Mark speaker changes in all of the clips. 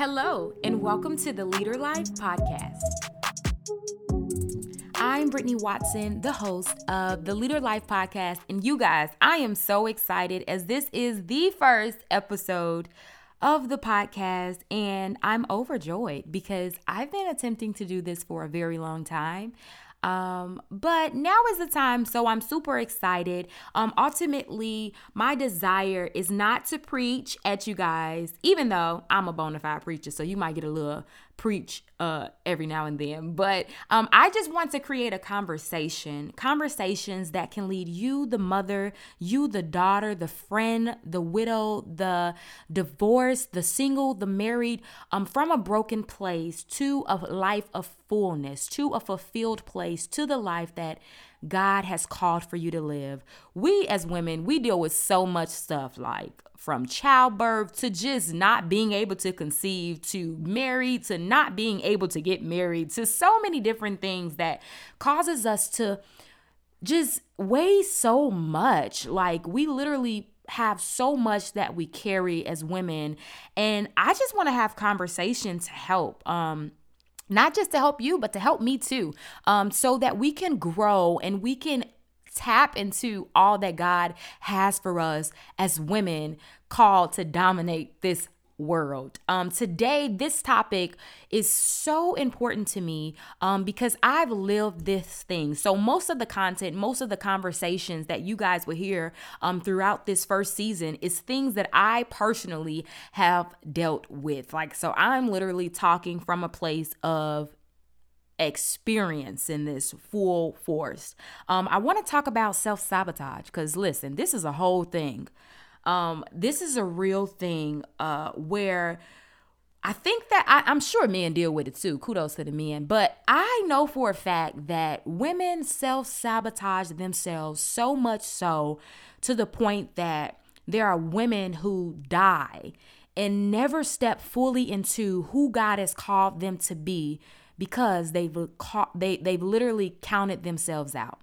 Speaker 1: Hello, and welcome to the Leader Life Podcast. I'm Brittany Watson, the host of the Leader Life Podcast. And you guys, I am so excited as this is the first episode of the podcast. And I'm overjoyed because I've been attempting to do this for a very long time. Um, but now is the time, so I'm super excited. Um, ultimately, my desire is not to preach at you guys, even though I'm a bona fide preacher, so you might get a little preach uh, every now and then. But um, I just want to create a conversation, conversations that can lead you, the mother, you, the daughter, the friend, the widow, the divorced, the single, the married, um, from a broken place to a life of fullness, to a fulfilled place, to the life that God has called for you to live. We as women, we deal with so much stuff like from childbirth to just not being able to conceive to married to not being able to get married to so many different things that causes us to just weigh so much. Like we literally have so much that we carry as women and I just want to have conversation to help um not just to help you, but to help me too, um, so that we can grow and we can tap into all that God has for us as women called to dominate this world. Um, today, this topic is so important to me um, because I've lived this thing. So, most of the content, most of the conversations that you guys will hear um, throughout this first season is things that I personally have dealt with. Like, so I'm literally talking from a place of experience in this full force. Um, I want to talk about self sabotage because, listen, this is a whole thing. Um, this is a real thing uh, where I think that I, am sure men deal with it too. Kudos to the men. But I know for a fact that women self sabotage themselves so much so to the point that there are women who die and never step fully into who God has called them to be because they've they they've literally counted themselves out.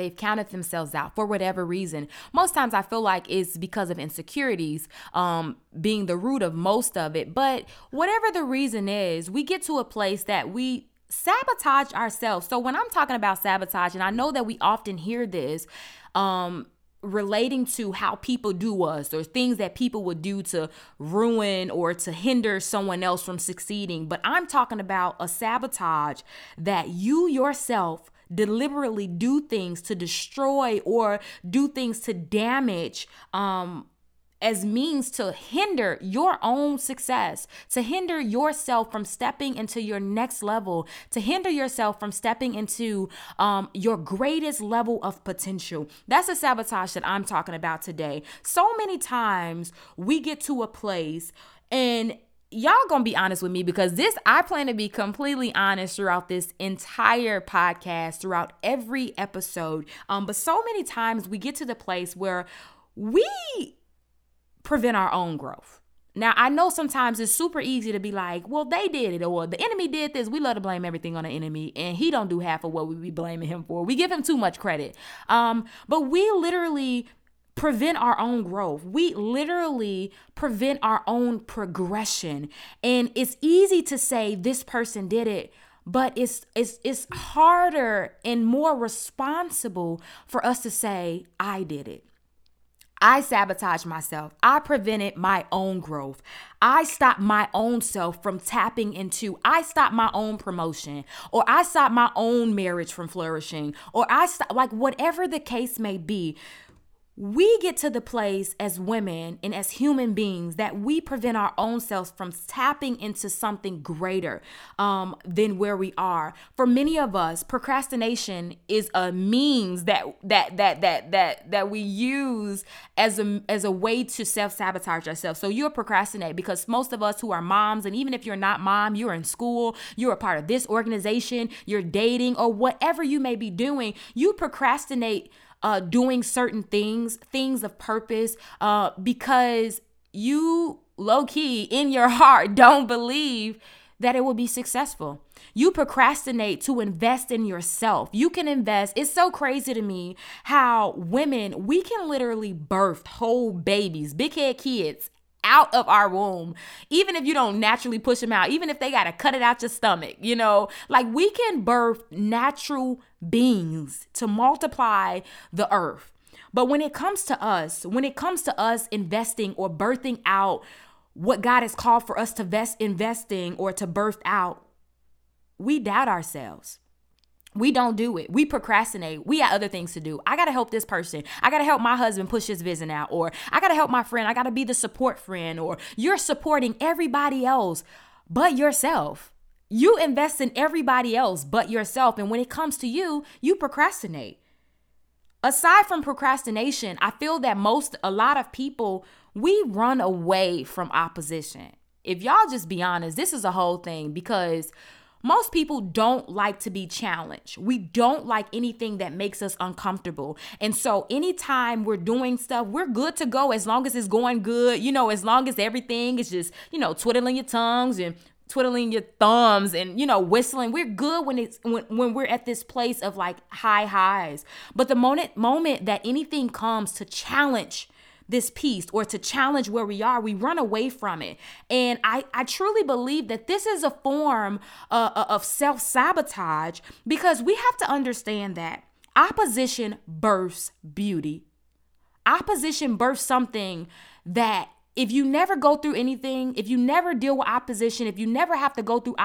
Speaker 1: They've counted themselves out for whatever reason. Most times I feel like it's because of insecurities um, being the root of most of it. But whatever the reason is, we get to a place that we sabotage ourselves. So when I'm talking about sabotage, and I know that we often hear this, um, relating to how people do us or things that people would do to ruin or to hinder someone else from succeeding. But I'm talking about a sabotage that you yourself deliberately do things to destroy or do things to damage um as means to hinder your own success, to hinder yourself from stepping into your next level, to hinder yourself from stepping into um, your greatest level of potential. That's the sabotage that I'm talking about today. So many times we get to a place and y'all gonna be honest with me because this I plan to be completely honest throughout this entire podcast, throughout every episode. Um, but so many times we get to the place where we prevent our own growth. Now, I know sometimes it's super easy to be like, well, they did it, or the enemy did this. We love to blame everything on the enemy, and he don't do half of what we be blaming him for. We give him too much credit. Um, but we literally prevent our own growth. We literally prevent our own progression. And it's easy to say this person did it, but it's it's it's harder and more responsible for us to say I did it. I sabotaged myself. I prevented my own growth. I stopped my own self from tapping into, I stopped my own promotion, or I stopped my own marriage from flourishing, or I stopped, like whatever the case may be we get to the place as women and as human beings that we prevent our own selves from tapping into something greater um, than where we are. For many of us, procrastination is a means that that that that that that we use as a as a way to self sabotage ourselves. So you're procrastinate because most of us who are moms, and even if you're not mom, you're in school, you're a part of this organization, you're dating, or whatever you may be doing, you procrastinate uh, doing certain things, things of purpose, uh, because you low key in your heart don't believe that it will be successful. You procrastinate to invest in yourself. You can invest. It's so crazy to me how women, we can literally birth whole babies, big head kids out of our womb, even if you don't naturally push them out, even if they got to cut it out your stomach, you know, like we can birth natural beings to multiply the earth. But when it comes to us, when it comes to us investing or birthing out what God has called for us to invest investing or to birth out, we doubt ourselves. We don't do it. We procrastinate. We got other things to do. I got to help this person. I got to help my husband push his vision out. Or I got to help my friend. I got to be the support friend. Or you're supporting everybody else but yourself. You invest in everybody else but yourself. And when it comes to you, you procrastinate. Aside from procrastination, I feel that most, a lot of people, we run away from opposition. If y'all just be honest, this is a whole thing because most people don't like to be challenged. We don't like anything that makes us uncomfortable. And so, anytime we're doing stuff, we're good to go as long as it's going good. You know, as long as everything is just, you know, twiddling your tongues and twiddling your thumbs and you know whistling we're good when it's when, when we're at this place of like high highs but the moment moment that anything comes to challenge this peace or to challenge where we are, we run away from it. And I, I truly believe that this is a form uh, uh of self sabotage because we have to understand that opposition births beauty. Opposition births something that if you never go through anything, if you never deal with opposition, if you never have to go through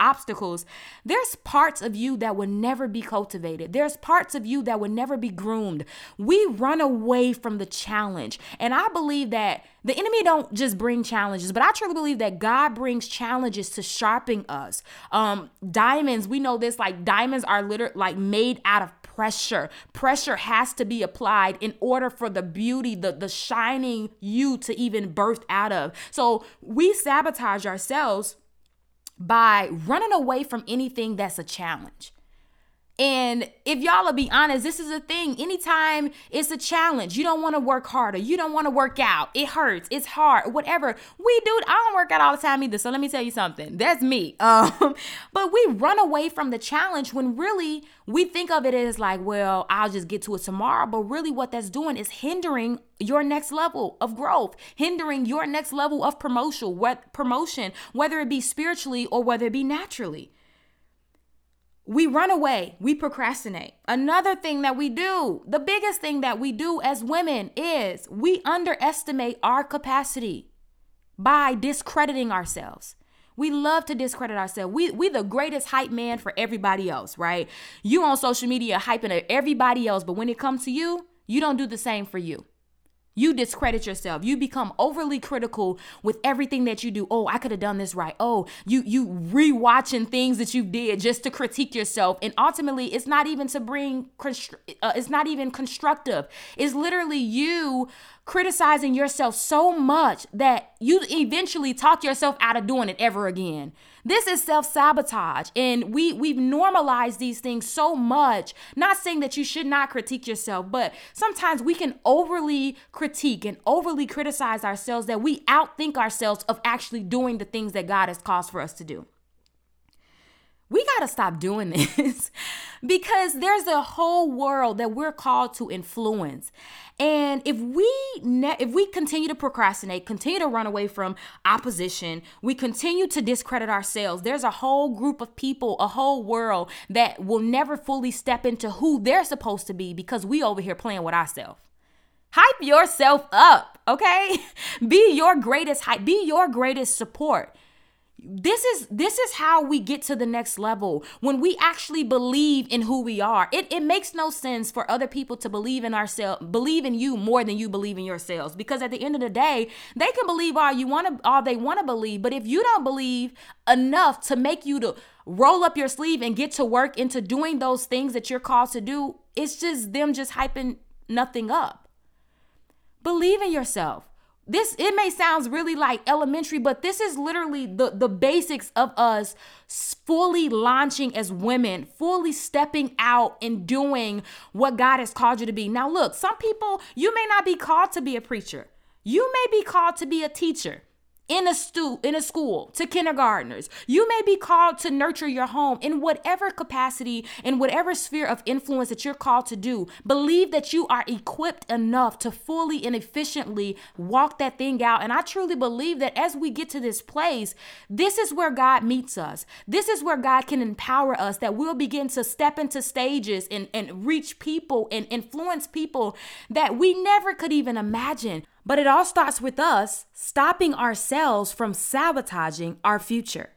Speaker 1: obstacles, there's parts of you that will never be cultivated. There's parts of you that will never be groomed. We run away from the challenge. And I believe that the enemy don't just bring challenges, but I truly believe that God brings challenges to sharpen us. Um, diamonds, we know this, like diamonds are literally like made out of pressure. Pressure has to be applied in order for the beauty, the, the shining you to even birth out of. So we sabotage ourselves by running away from anything that's a challenge. And if y'all will be honest, this is a thing. Anytime it's a challenge, you don't want to work harder, you don't want to work out, it hurts, it's hard, whatever. We do, I don't work out all the time either. So let me tell you something. That's me. Um, but we run away from the challenge when really we think of it as like, well, I'll just get to it tomorrow. But really, what that's doing is hindering your next level of growth, hindering your next level of promotion, what promotion, whether it be spiritually or whether it be naturally we run away, we procrastinate. Another thing that we do, the biggest thing that we do as women is we underestimate our capacity by discrediting ourselves. We love to discredit ourselves. We we the greatest hype man for everybody else, right? You on social media hyping everybody else, but when it comes to you, you don't do the same for you. You discredit yourself. You become overly critical with everything that you do. Oh, I could have done this right. Oh, you you rewatching things that you did just to critique yourself, and ultimately, it's not even to bring. Uh, it's not even constructive. It's literally you criticizing yourself so much that you eventually talk yourself out of doing it ever again. This is self-sabotage and we we've normalized these things so much. Not saying that you should not critique yourself, but sometimes we can overly critique and overly criticize ourselves that we outthink ourselves of actually doing the things that God has caused for us to do we got to stop doing this because there's a whole world that we're called to influence. And if we ne- if we continue to procrastinate, continue to run away from opposition, we continue to discredit ourselves. There's a whole group of people, a whole world that will never fully step into who they're supposed to be because we over here playing with ourselves. Hype yourself up, okay? Be your greatest hype, be your greatest support this is this is how we get to the next level. When we actually believe in who we are it, it makes no sense for other people to believe in ourselves believe in you more than you believe in yourselves. Because at the end of the day they can believe all you want to all they want to believe. But if you don't believe enough to make you to roll up your sleeve and get to work into doing those things that you're called to do it's just them just hyping nothing up. Believe in yourself this it may sounds really like elementary but this is literally the the basics of us fully launching as women fully stepping out and doing what god has called you to be. Now look some people you may not be called to be a preacher. You may be called to be a teacher in a stu- in a school to kindergartners. You may be called to nurture your home in whatever capacity, in whatever sphere of influence that you're called to do. Believe that you are equipped enough to fully and efficiently walk that thing out. And I truly believe that as we get to this place, this is where God meets us. This is where God can empower us, that we'll begin to step into stages and, and reach people and influence people that we never could even imagine. But it all starts with us stopping ourselves from sabotaging our future.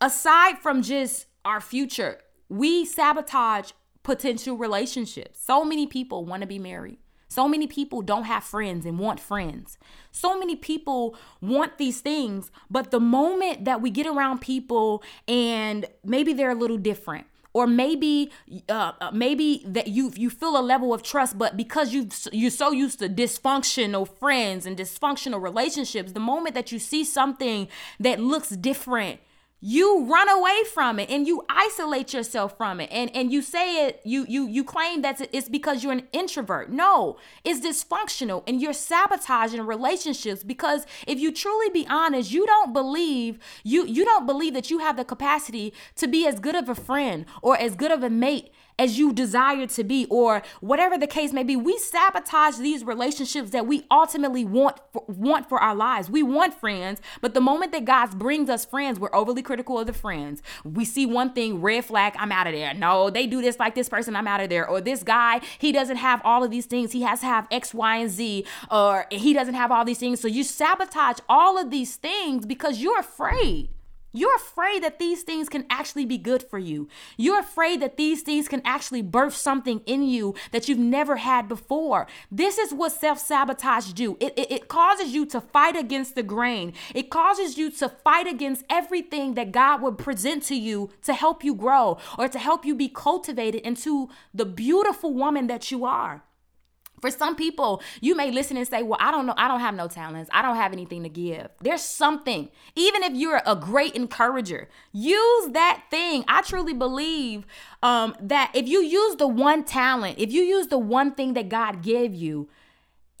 Speaker 1: Aside from just our future, we sabotage potential relationships. So many people want to be married. So many people don't have friends and want friends. So many people want these things, but the moment that we get around people and maybe they're a little different, or maybe uh, uh, maybe that you you feel a level of trust but because you you're so used to dysfunctional friends and dysfunctional relationships the moment that you see something that looks different you run away from it and you isolate yourself from it. And and you say it you you you claim that it's because you're an introvert. No it's dysfunctional and you're sabotaging relationships because if you truly be honest you don't believe you you don't believe that you have the capacity to be as good of a friend or as good of a mate as you desire to be, or whatever the case may be. We sabotage these relationships that we ultimately want for, want for our lives. We want friends, but the moment that God brings us friends, we're overly critical of the friends. We see one thing, red flag, I'm out of there. No, they do this like this person, I'm out of there. Or this guy, he doesn't have all of these things. He has to have X, Y, and Z, or he doesn't have all these things. So you sabotage all of these things because you're afraid. You're afraid that these things can actually be good for you. You're afraid that these things can actually birth something in you that you've never had before. This is what self-sabotage do. It, it, it causes you to fight against the grain. It causes you to fight against everything that God would present to you to help you grow or to help you be cultivated into the beautiful woman that you are. For some people, you may listen and say, Well, I don't know, I don't have no talents, I don't have anything to give. There's something, even if you're a great encourager, use that thing. I truly believe um, that if you use the one talent, if you use the one thing that God gave you,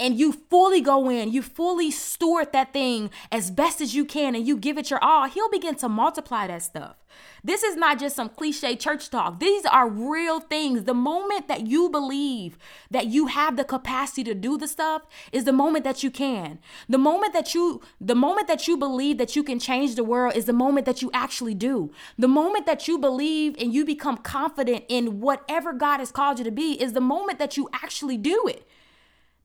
Speaker 1: and you fully go in, you fully steward that thing as best as you can, and you give it your all, He'll begin to multiply that stuff. This is not just some cliche church talk. These are real things. The moment that you believe that you have the capacity to do the stuff is the moment that you can. The moment that you the moment that you believe that you can change the world is the moment that you actually do. The moment that you believe and you become confident in whatever God has called you to be is the moment that you actually do it.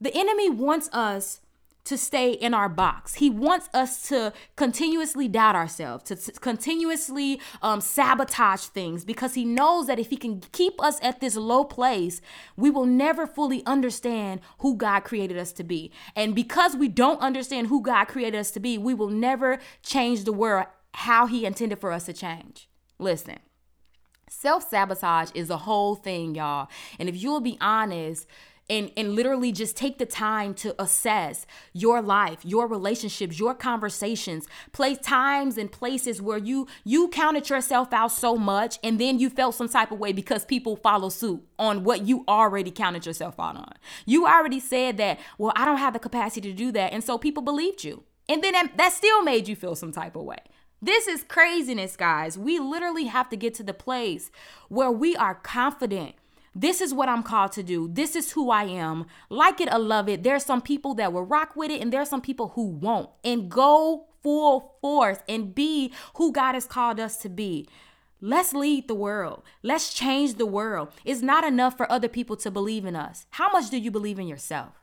Speaker 1: The enemy wants us to stay in our box. He wants us to continuously doubt ourselves, to continuously um, sabotage things because he knows that if he can keep us at this low place, we will never fully understand who God created us to be. And because we don't understand who God created us to be, we will never change the world how he intended for us to change. Listen. Self sabotage is a whole thing, y'all. And if you'll be honest, and and literally just take the time to assess your life your relationships your conversations place times and places where you you counted yourself out so much and then you felt some type of way because people follow suit on what you already counted yourself out on. You already said that well i don't have the capacity to do that and so people believed you. And then that, that still made you feel some type of way. This is craziness, guys. We literally have to get to the place where we are confident this is what I'm called to do. This is who I am. Like it or love it. There's some people that will rock with it, and there's some people who won't. And go full force and be who God has called us to be. Let's lead the world. Let's change the world. It's not enough for other people to believe in us. How much do you believe in yourself?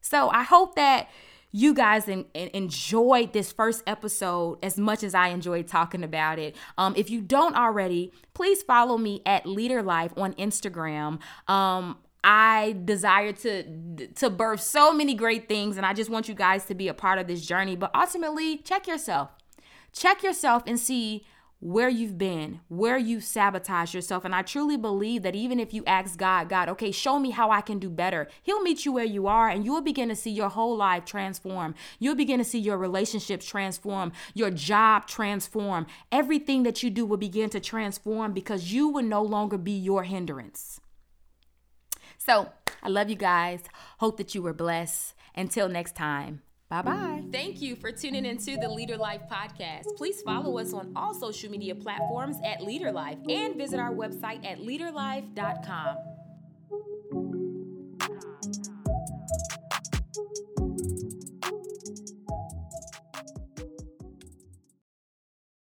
Speaker 1: So I hope that you guys en- en- enjoyed this first episode as much as I enjoyed talking about it. Um, if you don't already, please follow me at Leader Life on Instagram. Um, I desire to to birth so many great things and I just want you guys to be a part of this journey but ultimately check yourself. Check yourself and see where you've been, where you sabotage yourself. And I truly believe that even if you ask God, God, okay, show me how I can do better, He'll meet you where you are and you'll begin to see your whole life transform. You'll begin to see your relationships transform, your job transform. Everything that you do will begin to transform because you will no longer be your hindrance. So I love you guys. Hope that you were blessed. Until next time, Bye bye. Thank you for tuning into the Leader Life podcast. Please follow us on all social media platforms at Leader Life and visit our website at leaderlife.com.